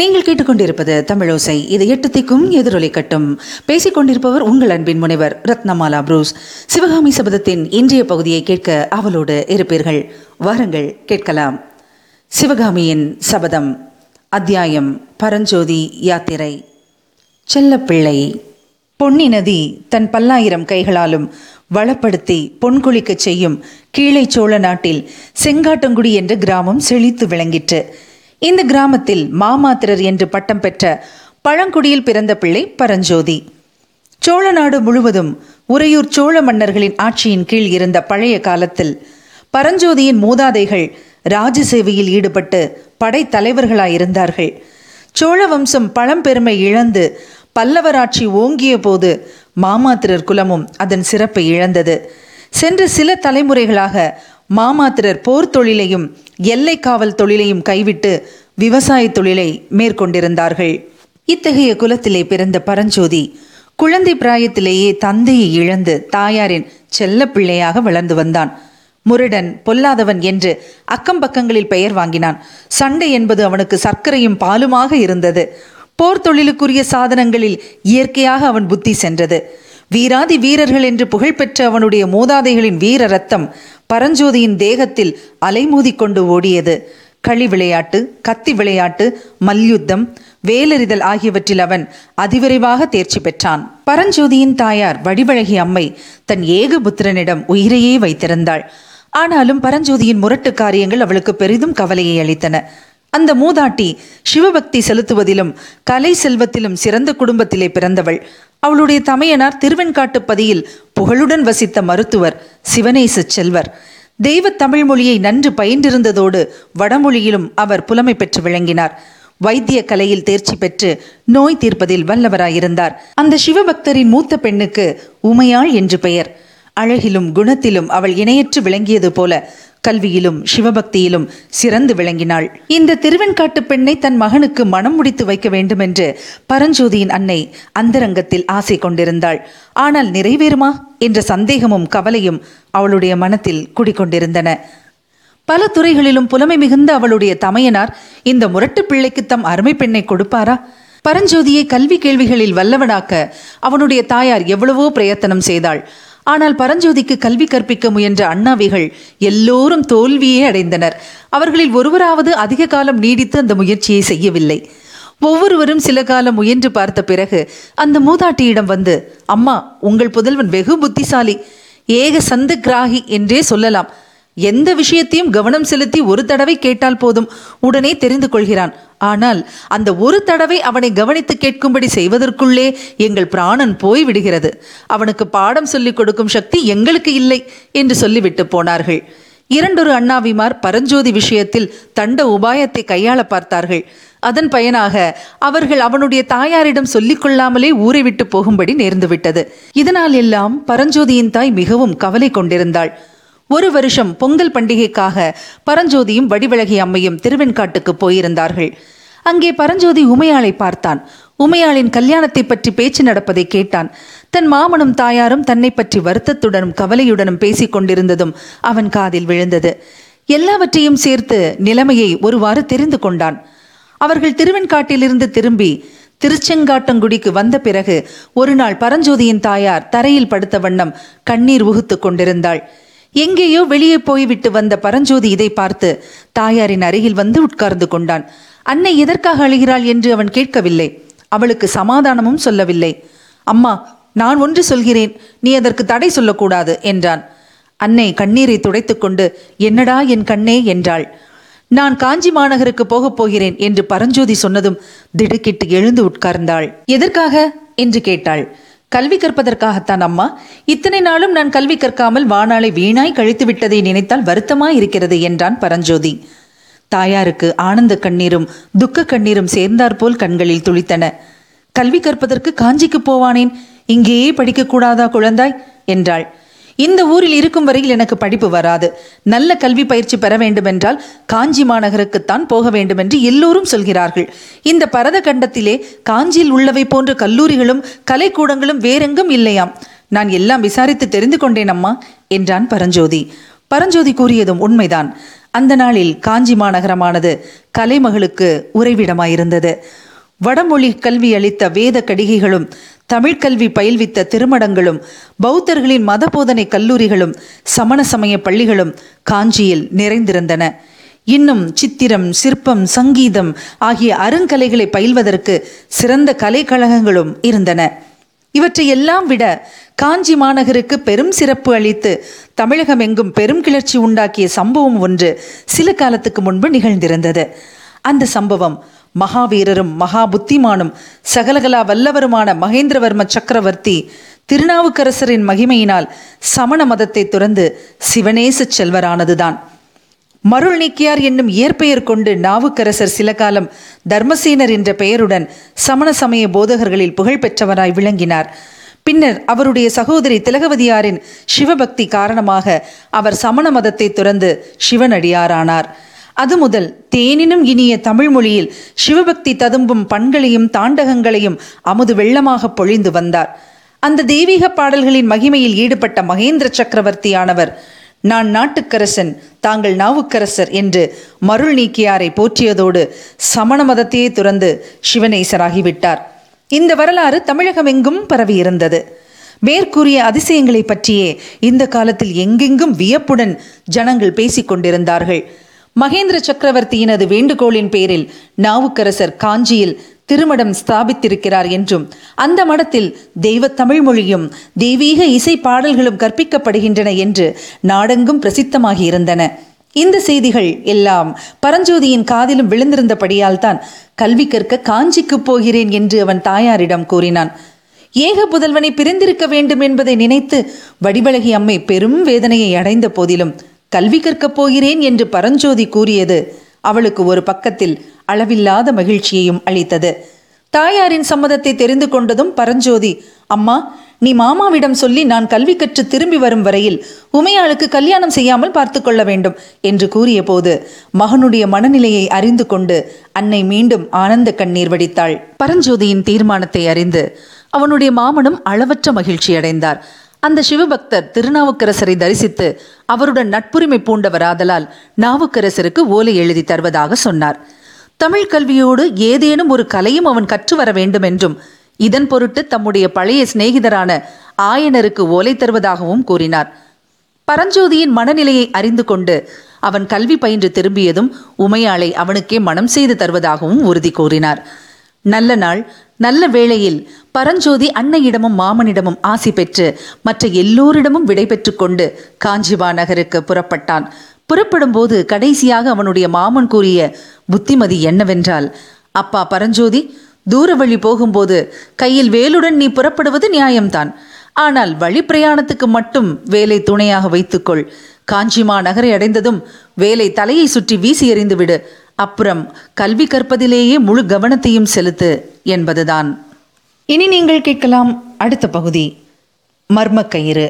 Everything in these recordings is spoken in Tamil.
நீங்கள் கேட்டுக்கொண்டிருப்பது தமிழோசை. இது எட்டு திக்கும் எதிரொலி கட்டும் பேசிக் கொண்டிருப்பவர் உங்கள் அன்பின் முனைவர் ரத்னமாலா புரூஸ். சிவகாமி சபதத்தின் இன்றைய பகுதியை கேட்க அவளோடு இருப்பீர்கள். வாருங்கள் கேட்கலாம். சிவகாமியின் சபதம் அத்தியாயம் பரஞ்சோதி யாத்திரை. செல்லப்பிள்ளை பொன்னி நதி தன் பல்லாயிரம் கைகளாலும் வளப்படுத்தி பொன்குளிக்கச் செய்யும் கீழே சோழ நாட்டில் செங்காட்டங்குடி என்ற கிராமம் செழித்து விளங்கிற்று. இந்த கிராமத்தில் மாமாத்திரர் என்று பட்டம் பெற்ற பழங்குடியில் பிறந்த பிள்ளை பரஞ்சோதி. சோழ நாடு முழுவதும் உறையூர் சோழ மன்னர்களின் ஆட்சியின் கீழ் இருந்த பழைய காலத்தில் பரஞ்சோதியின் மூதாதைகள் ராஜசேவையில் ஈடுபட்டு படைத்தலைவர்களாயிருந்தார்கள் சோழ வம்சம் பழம்பெருமை இழந்து பல்லவராட்சி ஓங்கிய போது மாமாத்திரர் குலமும் அதன் சிறப்பை இழந்தது. சென்ற சில தலைமுறைகளாக மாமாத்திரர் போர் தொழிலையும் எல்லை காவல் தொழிலையும் கைவிட்டு விவசாய தொழிலை மேற்கொண்டிருந்தார்கள். இத்தகைய குலத்திலே பிறந்த பரஞ்சோதி குழந்தை பிராயத்திலேயே தந்தையை இழந்து தாயாரின் செல்ல பிள்ளையாக வளர்ந்து வந்தான். முருடன் பொல்லாதவன் என்று அக்கம் பக்கங்களில் பெயர் வாங்கினான். சண்டை என்பது அவனுக்கு சர்க்கரையும் பாலுமாக இருந்தது. போர் தொழிலுக்குரிய சாதனங்களில் இயற்கையாக அவன் புத்தி சென்றது. வீராதி வீரர்கள் என்று புகழ்பெற்ற அவனுடைய மூதாதைகளின் வீர ரத்தம் பரஞ்சோதியின் தேகத்தில் அலைமோதி கொண்டு ஓடியது. களி விளையாட்டு கத்தி விளையாட்டு மல்யுத்தம் வேலெறிதல் ஆகியவற்றில் அவன் அதிவிரைவாக தேர்ச்சி பெற்றான். பரஞ்சோதியின் தாயார் வடிவழகி அம்மை தன் ஏகபுத்திரனிடம் உயிரையே வைத்திருந்தாள். ஆனாலும் பரஞ்சோதியின் முரட்டு காரியங்கள் அவளுக்கு பெரிதும் கவலையை அளித்தன. அந்த மூதாட்டி சிவபக்தி செலுத்துவதிலும் கலை செல்வத்திலும் சிறந்த குடும்பத்திலே பிறந்தவள். அவளுடைய தமையனார் திருவெண்காட்டுப்பதியில் புகழுடன் வசித்த மருத்துவர் சிவனேச செல்வர். தெய்வ தமிழ் மொழியை நன்று பயின்றிருந்ததோடு வடமொழியிலும் அவர் புலமை பெற்று விளங்கினார். வைத்திய கலையில் தேர்ச்சி பெற்று நோய் தீர்ப்பதில் வல்லவராயிருந்தார். அந்த சிவபக்தரின் மூத்த பெண்ணுக்கு உமையாள் என்று பெயர். அழகிலும் குணத்திலும் அவள் இணையற்று விளங்கியது போல கல்வியிலும் சிவபக்தியிலும் சிறந்து விளங்கினாள். இந்த திருவெண்காட்டு பெண்ணை தன் மகனுக்கு மனம் முடித்து வைக்க வேண்டுமென்று பரஞ்சோதியின் அன்னை அந்தரங்கத்தில் ஆசை கொண்டிருந்தாள். ஆனால் நிறைவேறுமா? என்ற சந்தேகமும் கவலையும் அவளுடைய மனத்தில் குடிக்கொண்டிருந்தன பல துறைகளிலும் புலமை மிகுந்த அவளுடைய தமையனார் இந்த முரட்டு பிள்ளைக்கு தம் அருமை பெண்ணை கொடுப்பாரா? பரஞ்சோதியை கல்வி கேள்விகளில் வல்லவனாக்க அவனுடைய தாயார் எவ்வளவோ பிரயத்தனம் செய்தாள். ஆனால் பரஞ்சோதிக்கு கல்வி கற்பிக்க முயன்ற அண்ணாவிகள் எல்லோரும் தோல்வியே அடைந்தனர். அவர்களில் ஒருவராவது அதிக காலம் நீடித்து அந்த முயற்சியை செய்யவில்லை. ஒவ்வொருவரும் சில காலம் முயன்று பார்த்த பிறகு அந்த மூதாட்டியிடம் வந்து அம்மா உங்கள் புதல்வன் வெகு புத்திசாலி. ஏக சந்து கிராகி என்றே சொல்லலாம். எந்த விஷயத்தையும் கவனம் செலுத்தி ஒரு தடவை கேட்டால் போதும். உடனே தெரிந்து கொள்கிறான். ஆனால் அந்த ஒரு தடவை அவனை கவனித்து கேட்கும்படி செய்வதற்குள்ளே எங்கள் பிராணன் போய் விடுகிறது. அவனுக்கு பாடம் சொல்லிக் கொடுக்கும் சக்தி எங்களுக்கு இல்லை என்று சொல்லிவிட்டு போனார்கள். இரண்டொரு அண்ணாவிமார் பரஞ்சோதி விஷயத்தில் தண்ட உபாயத்தை கையாள பார்த்தார்கள். அதன் பயனாக அவர்கள் அவனுடைய தாயாரிடம் சொல்லிக் கொள்ளாமலே ஊரை விட்டு போகும்படி நேர்ந்துவிட்டது. இதனால் எல்லாம் பரஞ்சோதியின் தாய் மிகவும் கவலை கொண்டிருந்தாள். ஒரு வருஷம் பொங்கல் பண்டிகைக்காக பரஞ்சோதியும் வடிவழகி அம்மையும் திருவெண்காட்டுக்கு போயிருந்தார்கள். அங்கே பரஞ்சோதி உமையாளை பார்த்தான். உமையாளின் கல்யாணத்தை பற்றி பேச்சு நடப்பதை கேட்டான். தன் மாமனும் தாயாரும் தன்னை பற்றி வருத்தத்துடனும் கவலையுடனும் பேசிக் கொண்டிருந்ததும் அவன் காதில் விழுந்தது. எல்லாவற்றையும் சேர்த்து நிலைமையை ஒருவாறு தெரிந்து கொண்டான். அவர்கள் திருவெண்காட்டிலிருந்து திரும்பி திருச்செங்காட்டங்குடிக்கு வந்த பிறகு ஒரு நாள் பரஞ்சோதியின் தாயார் தரையில் படுத்த வண்ணம் கண்ணீர் உகுத்து கொண்டிருந்தாள். எங்கேயோ வெளியே போய்விட்டு வந்த பரஞ்சோதி இதை பார்த்து தாயாரின் அருகில் வந்து உட்கார்ந்து கொண்டான். அன்னை எதற்காக அழுகிறாள் என்று அவன் கேட்கவில்லை. அவளுக்கு சமாதானமும் சொல்லவில்லை. அம்மா நான் ஒன்று சொல்கிறேன். நீ அதற்கு தடை சொல்லக்கூடாது என்றான். அன்னை கண்ணீரை துடைத்துக்கொண்டு என்னடா என் கண்ணே? என்றாள். நான் காஞ்சி மாநகருக்கு போகப் போகிறேன் என்று பரஞ்சோதி சொன்னதும் திடுக்கிட்டு எழுந்து உட்கார்ந்தாள். எதற்காக? என்று கேட்டாள். கல்வி கற்பதற்காகத்தான் அம்மா. இத்தனை நாளும் நான் கல்வி கற்காமல் வானாளை வீணாய் கழித்து விட்டதை நினைத்தால் வருத்தமாய் இருக்கிறது என்றான் பரஞ்சோதி. தாயாருக்கு ஆனந்த கண்ணீரும் துக்க கண்ணீரும் சேர்ந்தாற்போல் கண்களில் துளித்தன. கல்வி கற்பதற்கு காஞ்சிக்கு போவானேன்? இங்கேயே படிக்கக்கூடாதா குழந்தாய்? என்றாள். இந்த ஊரில் இருக்கும் வரையில் எனக்கு படிப்பு வராது. நல்ல கல்வி பயிற்சி பெற வேண்டுமென்றால் காஞ்சி மாநகருக்குத்தான் போக வேண்டுமென்று எல்லோரும் சொல்கிறார்கள். இந்த பரத கண்டத்திலே காஞ்சியில் உள்ளவை போன்ற கல்லூரிகளும் கலைக்கூடங்களும் வேறெங்கும் இல்லையாம். நான் எல்லாம் விசாரித்து தெரிந்து கொண்டேன் அம்மா என்றான் பரஞ்சோதி. பரஞ்சோதி கூறியதும் உண்மைதான். அந்த நாளில் காஞ்சி மாநகரமானது கலைமகளுக்கு உறைவிடமாயிருந்தது. வடமொழி கல்வி அளித்த வேத கடிகைகளும் தமிழ்கல்வி பயில்வித்த திருமடங்களும் பௌத்தர்களின் மத போதனை கல்லூரிகளும் சமண சமய பள்ளிகளும் காஞ்சியில் நிறைந்திருந்தன. இன்னும் சித்திரம் சிற்பம் சங்கீதம் ஆகிய அருங்கலைகளை பயில்வதற்கு சிறந்த கலைக்கழகங்களும் இருந்தன. இவற்றை எல்லாம் விட காஞ்சி மாநகருக்கு பெரும் சிறப்பு அளித்து தமிழகம் எங்கும் பெரும் கிளர்ச்சி உண்டாக்கிய சம்பவம் ஒன்று சில காலத்துக்கு முன்பு நிகழ்ந்திருந்தது. அந்த சம்பவம் மகாவீரரும் மகா புத்திமானும் சகலகலா வல்லவருமான மகேந்திரவர்ம சக்கரவர்த்தி திருநாவுக்கரசரின் மகிமையினால் சமண மதத்தை துறந்து சிவனேச செல்வரானதுதான். மருள் நீக்கியார் என்னும் இயற்பெயர் கொண்டு நாவுக்கரசர் சில காலம் தர்மசேனர் என்ற பெயருடன் சமண சமய போதகர்களில் புகழ்பெற்றவராய் விளங்கினார். பின்னர் அவருடைய சகோதரி திலகவதியாரின் சிவபக்தி காரணமாக அவர் சமண மதத்தை துறந்து சிவனடியாரானார். அது முதல் தேனினும் இனிய தமிழ் மொழியில் சிவபக்தி ததும்பும் பண்களையும் தாண்டகங்களையும் அமுது வெள்ளமாக பொழிந்து வந்தார். அந்த தெய்வீக பாடல்களின் மகிமையில் ஈடுபட்ட மகேந்திர சக்கரவர்த்தியானவர் நான் நாட்டுக்கரசன் தாங்கள் நாவுக்கரசர் என்று மருள் நீக்கியாரை போற்றியதோடு சமண மதத்தையே துறந்து சிவனேசராகிவிட்டார் இந்த வரலாறு தமிழகம் எங்கும் பரவியிருந்தது. மேற்கூறிய அதிசயங்களை பற்றியே இந்த காலத்தில் எங்கெங்கும் வியப்புடன் ஜனங்கள் பேசிக் கொண்டிருந்தார்கள் மகேந்திர சக்கரவர்த்தியினது வேண்டுகோளின் பேரில் நாவுக்கரசர் காஞ்சியில் திருமடம் ஸ்தாபித்திருக்கிறார் என்றும் அந்த மடத்தில் தெய்வ தமிழ் மொழியும் தெய்வீக இசை பாடல்களும் கற்பிக்கப்படுகின்றன என்று நாடெங்கும் பிரசித்தமாகியிருந்தன. இந்த செய்திகள் எல்லாம் பரஞ்சோதியின் காதிலும் விழுந்திருந்தபடியால் தான் கல்வி கற்க காஞ்சிக்கு போகிறேன் என்று அவன் தாயாரிடம் கூறினான். ஏக புதல்வனை பிரிந்திருக்க வேண்டும் என்பதை நினைத்து வடிவழகி அம்மை பெரும் வேதனையை அடைந்த போதிலும் கல்வி கற்கப் போகிறேன் என்று பரஞ்சோதி கூறியது. அவளுக்கு ஒரு பக்கத்தில் அளவில்லாத மகிழ்ச்சியையும் அளித்தது. தாயாரின் சம்மதத்தை தெரிந்து கொண்டதும் பரஞ்சோதி அம்மா நீ மாமாவிடம் சொல்லி நான் கல்வி கற்று திரும்பி வரும் வரையில் உமையாளுக்கு கல்யாணம் செய்யாமல் பார்த்து கொள்ள வேண்டும் என்று கூறிய போது மகனுடைய மனநிலையை அறிந்து கொண்டு அன்னை மீண்டும் ஆனந்த கண்ணீர் வடித்தாள். பரஞ்சோதியின் தீர்மானத்தை அறிந்து அவனுடைய மாமனும் அளவற்ற மகிழ்ச்சி அடைந்தார் அந்த சிவபக்தர் திருநாவுக்கரசரை தரிசித்து அவருடன் நட்புரிமை பூண்டவராதலால் நாவுக்கரசருக்கு ஓலை எழுதி தருவதாக சொன்னார். தமிழ் கல்வியோடு ஏதேனும் ஒரு கலையும் அவன் கற்று வர வேண்டும் என்றும் இதன் பொருட்டு தம்முடைய பழைய சிநேகிதரான ஆயனருக்கு ஓலை தருவதாகவும் கூறினார். பரஞ்சோதியின் மனநிலையை அறிந்து கொண்டு அவன் கல்வி பயின்று திரும்பியதும் உமையாளை அவனுக்கே மனம் செய்து தருவதாகவும் உறுதி கூறினார். நல்ல நாள் நல்ல வேளையில் பரஞ்சோதி அன்னையிடமும் மாமனிடமும் ஆசி பெற்று மற்ற எல்லோரிடமும் விடை பெற்று கொண்டு காஞ்சிபா நகருக்கு புறப்பட்டான். புறப்படும்போது கடைசியாக அவனுடைய மாமன் கூறிய புத்திமதி என்னவென்றால் அப்பா பரஞ்சோதி தூர வழி போகும்போது கையில் வேலுடன் நீ புறப்படுவது நியாயம்தான். ஆனால் வழி பிரயாணத்துக்கு மட்டும் வேலை துணையாக வைத்துக்கொள். காஞ்சிமா நகரை அடைந்ததும் வேலை தலையை சுற்றி வீசி எறிந்து விடு அப்புறம் கல்வி கற்பதிலேயே முழு கவனத்தையும் செலுத்து என்பதுதான். இனி நீங்கள் கேட்கலாம் அடுத்த பகுதி. மர்மக்கயிறு.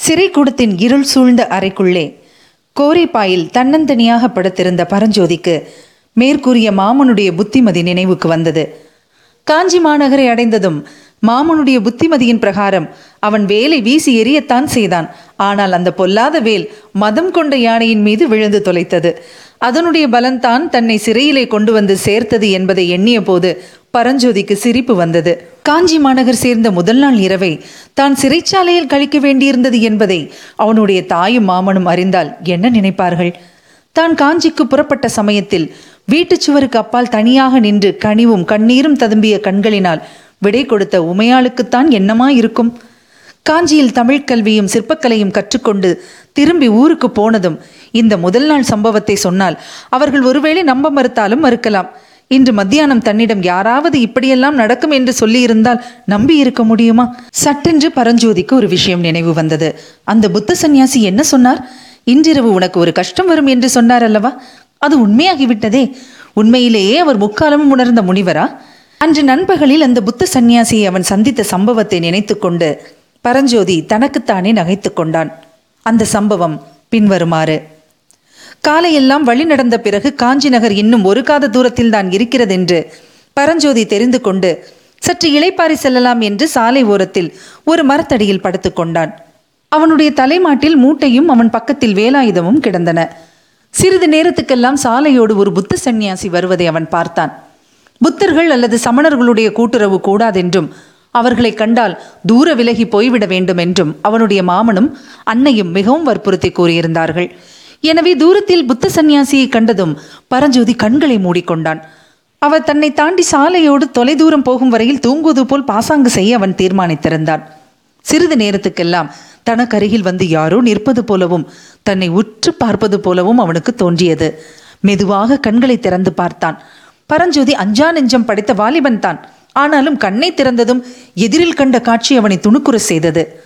சிறைக்கூடத்தின் இருள் சூழ்ந்த அறைக்குள்ளே கோரிப்பாயில் தன்னந்தனியாக படுத்திருந்த பரஞ்சோதிக்கு மேற்கூறிய மாமனுடைய புத்திமதி நினைவுக்கு வந்தது. காஞ்சி மாநகரை அடைந்ததும் மாமனுடைய புத்திமதியின் பிரகாரம் அவன் வேலை வீசி எறியத்தான் செய்தான். ஆனால் அந்த பொல்லாத வேல் மதம் கொண்ட யானையின் மீது விழுந்து தொலைத்தது. அதனுடைய பலன்தான் தன்னை சிறையிலே கொண்டு வந்து சேர்த்தது என்பதை எண்ணிய போது பரஞ்சோதிக்கு சிரிப்பு வந்தது. காஞ்சி மாநகர் சேர்ந்த முதல் நாள் இரவை தான் சிறைச்சாலையில் கழிக்க வேண்டியிருந்தது என்பதை அவனுடைய தாயும் மாமனும் அறிந்தால் என்ன நினைப்பார்கள்? தான் காஞ்சிக்கு புறப்பட்ட சமயத்தில் வீட்டுச் சுவருக்கு அப்பால் தனியாக நின்று கனிவும் கண்ணீரும் ததும்பிய கண்களினால் விடை கொடுத்த உமையாளுக்குத்தான் என்னமா இருக்கும் காஞ்சியில் தமிழ் கல்வியும் சிற்பக்கலையும் கற்றுக்கொண்டு திரும்பி ஊருக்கு போனதும் இந்த முதல் நாள் சம்பவத்தை சொன்னால் அவர்கள் ஒருவேளை நம்ப மறுத்தாலும் மறுக்கலாம். இன்று மத்தியானம் தன்னிடம் யாராவது இப்படியெல்லாம் நடக்கும் என்று சொல்லியிருந்தால் நம்பி இருக்க முடியுமா? சட்டென்று பரஞ்சோதிக்கு ஒரு விஷயம் நினைவு வந்தது. அந்த புத்த சந்நியாசி என்ன சொன்னார்? இன்றிரவு உனக்கு ஒரு கஷ்டம் வரும் என்று சொன்னார் அல்லவா? அது உண்மையாகிவிட்டதே. உண்மையிலேயே அவர் முக்காலமும் உணர்ந்த முனிவரா? அன்று நண்பகலில் அந்த புத்த சந்நியாசியை அவன் சந்தித்த சம்பவத்தை நினைத்துக்கொண்டு பரஞ்சோதி தனக்குத்தானே நகைத்து கொண்டான். அந்த சம்பவம் பின்வருமாறு. காலையெல்லாம் வழி நடந்த பிறகு காஞ்சி நகர் இன்னும் ஒரு காத தூரத்தில் தான் இருக்கிறதென்று பரஞ்சோதி தெரிந்து கொண்டு சற்று இளைப்பாரி செல்லலாம் என்று சாலை ஓரத்தில் ஒரு மரத்தடியில் படுத்துக்கொண்டான் அவனுடைய தலைமாட்டில் மூட்டையும் அவன் பக்கத்தில் வேலாயுதமும் கிடந்தன. சிறிது நேரத்துக்கெல்லாம் சாலையோடு ஒரு புத்த சந்நியாசி வருவதை அவன் பார்த்தான். புத்தர்கள் அல்லது சமணர்களுடைய கூட்டுறவு கூடாதென்றும் அவர்களை கண்டால் தூர விலகி போய்விட வேண்டும் என்றும் அவனுடைய மாமனும் அன்னையும் மிகவும் வற்புறுத்தி கூறியிருந்தார்கள். எனவே தூரத்தில் புத்த சந்நியாசியை கண்டதும் பரஞ்சோதி கண்களை மூடிக்கொண்டான். அவர் தன்னை தாண்டி சாலையோடு தொலைதூரம் போகும் வரையில் தூங்குவது போல் பாசாங்கு செய்ய அவன் தீர்மானித்திருந்தான். சிறிது நேரத்துக்கெல்லாம் தனக்கருகில் வந்து யாரோ நிற்பது போலவும் தன்னை உற்று பார்ப்பது போலவும் அவனுக்கு தோன்றியது. மெதுவாக கண்களை திறந்து பார்த்தான். பரஞ்சோதி அஞ்சா நெஞ்சம் படைத்த வாலிபன் தான். ஆனாலும் கண்ணை திறந்ததும் எதிரில் கண்ட காட்சி அவனை துணுக்குற செய்தது.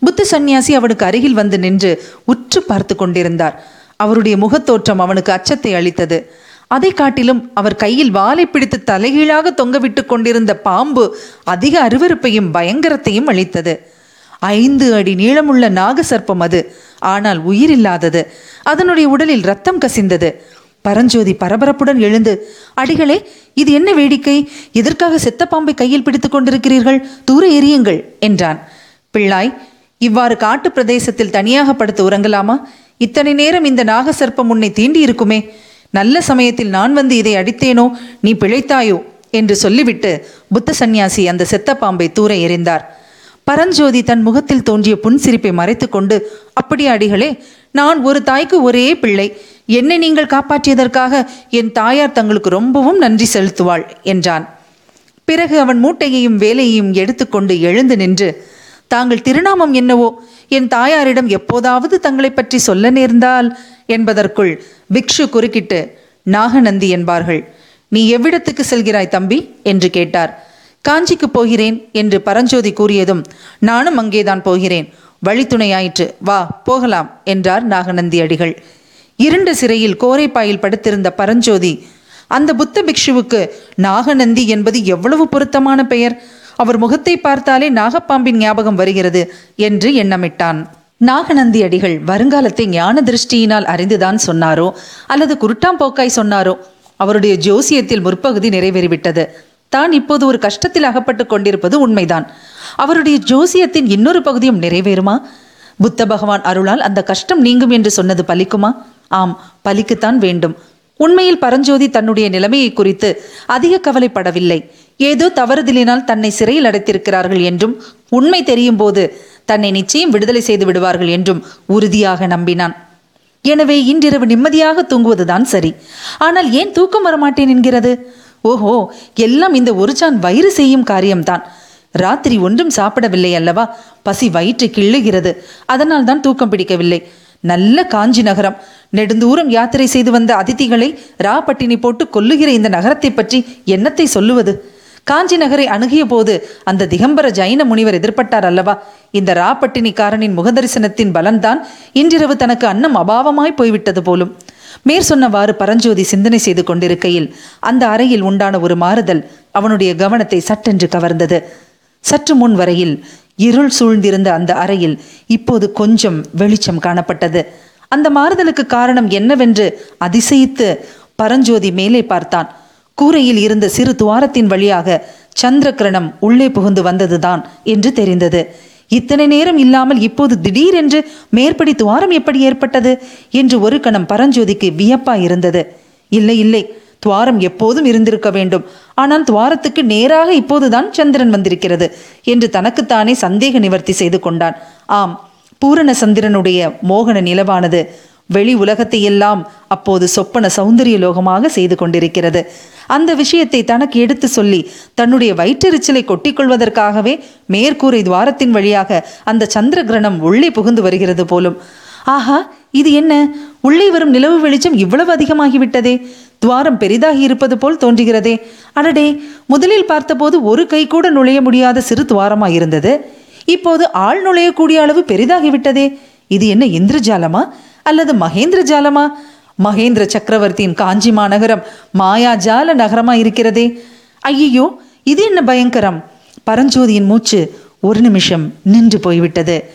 புத்த சந்நியாசி அவனுக்கு அருகில் வந்து நின்று உற்று பார்த்து கொண்டிருந்தார். அவருடைய முகத்தோற்றம் அவனுக்கு அச்சத்தை அளித்தது. அதை காட்டிலும் அவர் கையில் வாளை பிடித்து தலைகீழாக தொங்கவிட்டு கொண்டிருந்த பாம்பு அதிக அருவருப்பையும் பயங்கரத்தையும் அளித்தது. ஐந்து அடி நீளமுள்ள நாகசர்ப்பம் அது. ஆனால் உயிரில்லாதது அதனுடைய உடலில் ரத்தம் கசிந்தது. பரஞ்சோதி பரபரப்புடன் எழுந்து அடிகளே இது என்ன வேடிக்கை? எதற்காக செத்த பாம்பை கையில் பிடித்துக் கொண்டிருக்கிறீர்கள்? தூர எரியுங்கள் என்றான். பிள்ளாய் இவ்வாறு காட்டு பிரதேசத்தில் தனியாக படுத்து உறங்கலாமா? இத்தனை நேரம் இந்த நாகசர்ப்பம் உன்னை தீண்டி இருக்குமே நல்ல சமயத்தில் நான் வந்து இதை அடித்தேனோ? நீ பிழைத்தாயோ? என்று சொல்லிவிட்டு புத்த சந்நியாசி அந்த செத்த பாம்பை தூர எறிந்தார். பரஞ்சோதி தன் முகத்தில் தோன்றிய புன்சிரிப்பை மறைத்துக்கொண்டு அப்படி அடிகளே நான் ஒரு தாய்க்கு ஒரே பிள்ளை. என்னை நீங்கள் காப்பாற்றியதற்காக என் தாயார் தங்களுக்கு ரொம்பவும் நன்றி செலுத்துவாள் என்றான். பிறகு அவன் மூட்டையையும் வேலையையும் எடுத்துக்கொண்டு எழுந்து நின்று தாங்கள் திருநாமம் என்னவோ? என் தாயாரிடம் எப்போதாவது தங்களை பற்றி சொல்ல நேர்ந்தால்? என்பதற்குள் பிக்ஷு குறுக்கிட்டு நாகநந்தி என்பார்கள். நீ எவ்விடத்துக்கு செல்கிறாய் தம்பி? என்று கேட்டார். காஞ்சிக்கு போகிறேன் என்று பரஞ்சோதி கூறியதும் நானும் அங்கேதான் போகிறேன். வழித்துணையாயிற்று. வா போகலாம் என்றார் நாகநந்தி அடிகள். இருண்ட சிறையில் கோரைப்பாயில் படுத்திருந்த பரஞ்சோதி அந்த புத்த பிக்ஷுவுக்கு நாகநந்தி என்பது எவ்வளவு பொருத்தமான பெயர்? அவர் முகத்தை பார்த்தாலே நாகப்பாம்பின் ஞாபகம் வருகிறது என்று எண்ணமிட்டான். நாகநந்தி அடிகள் வருங்காலத்தை ஞான திருஷ்டியினால் அறிந்துதான் சொன்னாரோ அல்லது குருட்டாம் போக்காய் சொன்னாரோ அவருடைய ஜோசியத்தில் முற்பகுதி நிறைவேறிவிட்டது. தான் இப்போது ஒரு கஷ்டத்தில் அகப்பட்டு கொண்டிருப்பது உண்மைதான். அவருடைய ஜோசியத்தின் இன்னொரு பகுதியும் நிறைவேறுமா? புத்த பகவான் அருளால் அந்த கஷ்டம் நீங்கும் என்று சொன்னது பலிக்குமா? ஆம் பலிக்குத்தான் வேண்டும். உண்மையில் பரஞ்சோதி தன்னுடைய நிலைமையை குறித்து அதிக கவலைப்படவில்லை. ஏதோ தவறுதலினால் தன்னை சிறையில் அடைத்திருக்கிறார்கள் என்றும் உண்மை தெரியும் போது தன்னை நிச்சயம் விடுதலை செய்து விடுவார்கள் என்றும் உறுதியாக நம்பினான். எனவே இன்றிரவு நிம்மதியாக தூங்குவதுதான் சரி. ஆனால் ஏன் தூக்கம் வரமாட்டேன் என்கிறது? ஓஹோ எல்லாம் இந்த ஒரு சான் வயிறு செய்யும் காரியம்தான். ராத்திரி ஒன்றும் சாப்பிடவில்லை அல்லவா? பசி வயிற்று கிள்ளுகிறது. அதனால் தான் தூக்கம் பிடிக்கவில்லை. நல்ல காஞ்சி நகரம். நெடுந்தூரம் யாத்திரை செய்து வந்த அதிதிகளை ரா பட்டினி போட்டு கொல்லுகிற இந்த நகரத்தை பற்றி என்னத்தை சொல்லுவது? காஞ்சி நகரை அணுகிய போது அந்த திகம்பர ஜைன முனிவர் எதிர்பட்டார் அல்லவா? இந்த ராப்பட்டினிக்காரனின் முகதரிசனத்தின் பலன்தான் இன்றிரவு தனக்கு அன்னம் அபாவமாய் போய்விட்டது போலும். மேற் சொன்னவாறு பரஞ்சோதி சிந்தனை செய்து கொண்டிருக்கையில் அந்த அறையில் உண்டான ஒரு மாறுதல் அவனுடைய கவனத்தை சட்டென்று கவர்ந்தது. சற்று முன் வரையில் இருள் சூழ்ந்திருந்த அந்த அறையில் இப்போது கொஞ்சம் வெளிச்சம் காணப்பட்டது. அந்த மாறுதலுக்கு காரணம் என்னவென்று அதிசயித்து பரஞ்சோதி மேலே பார்த்தான். கூரையில் இருந்த சிறு துவாரத்தின் வழியாக சந்திரகிரணம் உள்ளே புகுந்து வந்ததுதான் என்று தெரிந்தது. இத்தனை நேரம் இல்லாமல் இப்போது திடீரென்று மேற்படி துவாரம் எப்படி ஏற்பட்டது என்று ஒரு கணம் பரஞ்சோதிக்கு வியப்பா இருந்தது. இல்லை இல்லை துவாரம் எப்போதும் இருந்திருக்க வேண்டும். ஆனால் துவாரத்துக்கு நேராக இப்போதுதான் சந்திரன் வந்திருக்கிறது என்று தனக்குத்தானே சந்தேக நிவர்த்தி செய்து கொண்டான். ஆம் பூரண சந்திரனுடைய மோகன நிலவானது வெளி உலகத்தை எல்லாம் அப்போது சொப்பன சௌந்தரிய லோகமாக செய்து கொண்டிருக்கிறது. அந்த விஷயத்தை தனக்கு எடுத்து சொல்லி தன்னுடைய வயிற்றெரிச்சலை கொட்டிக்கொள்வதற்காகவே மேற்கூரை துவாரத்தின் வழியாக அந்த சந்திர கிரணம் உள்ளே புகுந்து வருகிறது போலும். ஆஹா இது என்ன? உள்ளே வரும் நிலவு வெளிச்சம் இவ்வளவு அதிகமாகிவிட்டதே. துவாரம் பெரிதாகி இருப்பது போல் தோன்றுகிறதே. அடடே முதலில் பார்த்தபோது ஒரு கை கூட நுழைய முடியாத சிறு துவாரமாயிருந்தது. இப்போது ஆள் நுழையக்கூடிய அளவு பெரிதாகிவிட்டதே. இது என்ன இந்திரஜாலமா? அல்லது மகேந்திர ஜாலமா மகேந்திர சக்கரவர்த்தியின் காஞ்சி மாநகரம் மாயாஜால நகரமா இருக்கிறதே. ஐயோ இது என்ன பயங்கரம்? பரஞ்சோதியின் மூச்சு ஒரு நிமிஷம் நின்று போய்விட்டது.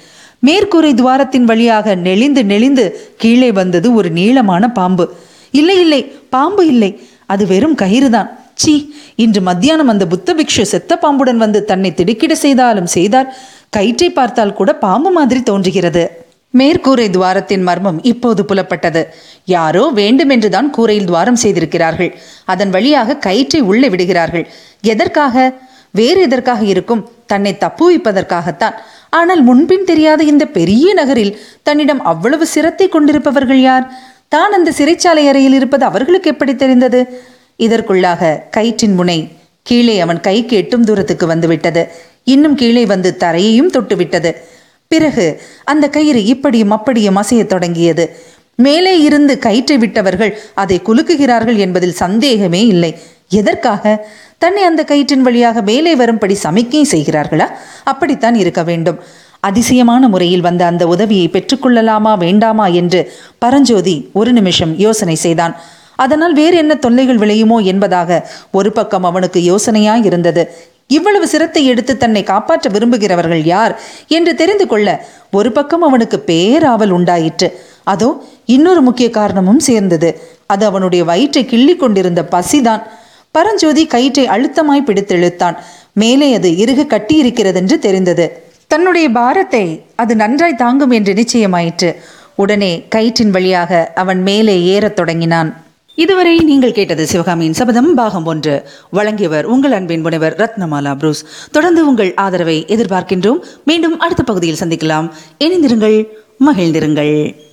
மேற்கூரை துவாரத்தின் வழியாக நெளிந்து நெளிந்து கீழே வந்தது ஒரு நீளமான பாம்பு. இல்லை இல்லை பாம்பு இல்லை. அது வெறும் கயிறுதான். சீ இன்று மத்தியானம் அந்த புத்த பிக்ஷு செத்த பாம்புடன் வந்து தன்னை திடுக்கிட செய்தாலும் செய்தார். கயிற்றை பார்த்தால் கூட பாம்பு மாதிரி தோன்றுகிறது. மேற்கூரை துவாரத்தின் மர்மம் இப்போது புலப்பட்டது. யாரோ வேண்டுமென்றுதான் கூரையில் துவாரம் செய்திருக்கிறார்கள். அதன் வழியாக கயிற்றை உள்ளே விடுகிறார்கள். எதற்காக? வேறு எதற்காக இருக்கும்? தன்னை தப்புவிப்பதற்காகத்தான். ஆனால் முன்பின் தெரியாத இந்த பெரிய நகரில் தன்னிடம் அவ்வளவு சிரத்தை கொண்டிருப்பவர்கள் யார்? தான் அந்த சிறைச்சாலை அறையில் இருப்பது அவர்களுக்கு எப்படி தெரிந்தது? இதற்குள்ளாக கயிற்றின் முனை கீழே அவன் கைக்கு எட்டும் தூரத்துக்கு வந்துவிட்டது. இன்னும் கீழே வந்து தரையையும் தொட்டுவிட்டது. பிறகு அந்த கயிறு இப்படியும் அப்படியும் அசையத் தொடங்கியது. மேலே இருந்து கயிற்றை விட்டவர்கள் அதை குலுக்குகிறார்கள் என்பதில் சந்தேகமே இல்லை. எதற்காக? தன்னை அந்த கயிற்றின் வழியாக மேலே வரும்படி சமிக்கை செய்கிறார்களா? அப்படித்தான் இருக்க வேண்டும். அதிசயமான முறையில் வந்த அந்த உதவியை பெற்றுக்கொள்ளலாமா வேண்டாமா என்று பரஞ்சோதி ஒரு நிமிஷம் யோசனை செய்தான். அதனால் வேறு என்ன தொல்லைகள் விளையுமோ என்பதாக ஒரு பக்கம் அவனுக்கு யோசனையாய் இருந்தது. இவ்வளவு சிரத்தை எடுத்து தன்னை காப்பாற்ற விரும்புகிறவர்கள் யார் என்று தெரிந்து கொள்ள ஒரு பக்கம் அவனுக்கு பேராவல் உண்டாயிற்று. அதோ இன்னொரு முக்கிய காரணமும் சேர்ந்தது. அது அவனுடைய வயிற்றை கிள்ளி கொண்டிருந்த பசிதான். பரஞ்சோதி கயிற்றை அழுத்தமாய் பிடித்தெழுத்தான் மேலே அது இறுக கட்டியிருக்கிறதென்று தெரிந்தது. தன்னுடைய பாரத்தை அது நன்றாய் தாங்கும் என்று நிச்சயமாயிற்று. உடனே கயிற்றின் வழியாக அவன் மேலே ஏறத் தொடங்கினான். இதுவரை நீங்கள் கேட்டது சிவகாமியின் சபதம் பாகம் ஒன்று. வழங்கியவர் உங்கள் அன்பின் முனைவர் ரத்னமாலா புரூஸ். தொடர்ந்து உங்கள் ஆதரவை எதிர்பார்க்கின்றோம். மீண்டும் அடுத்த பகுதியில் சந்திக்கலாம். இணைந்திருங்கள் மகிழ்ந்திருங்கள்.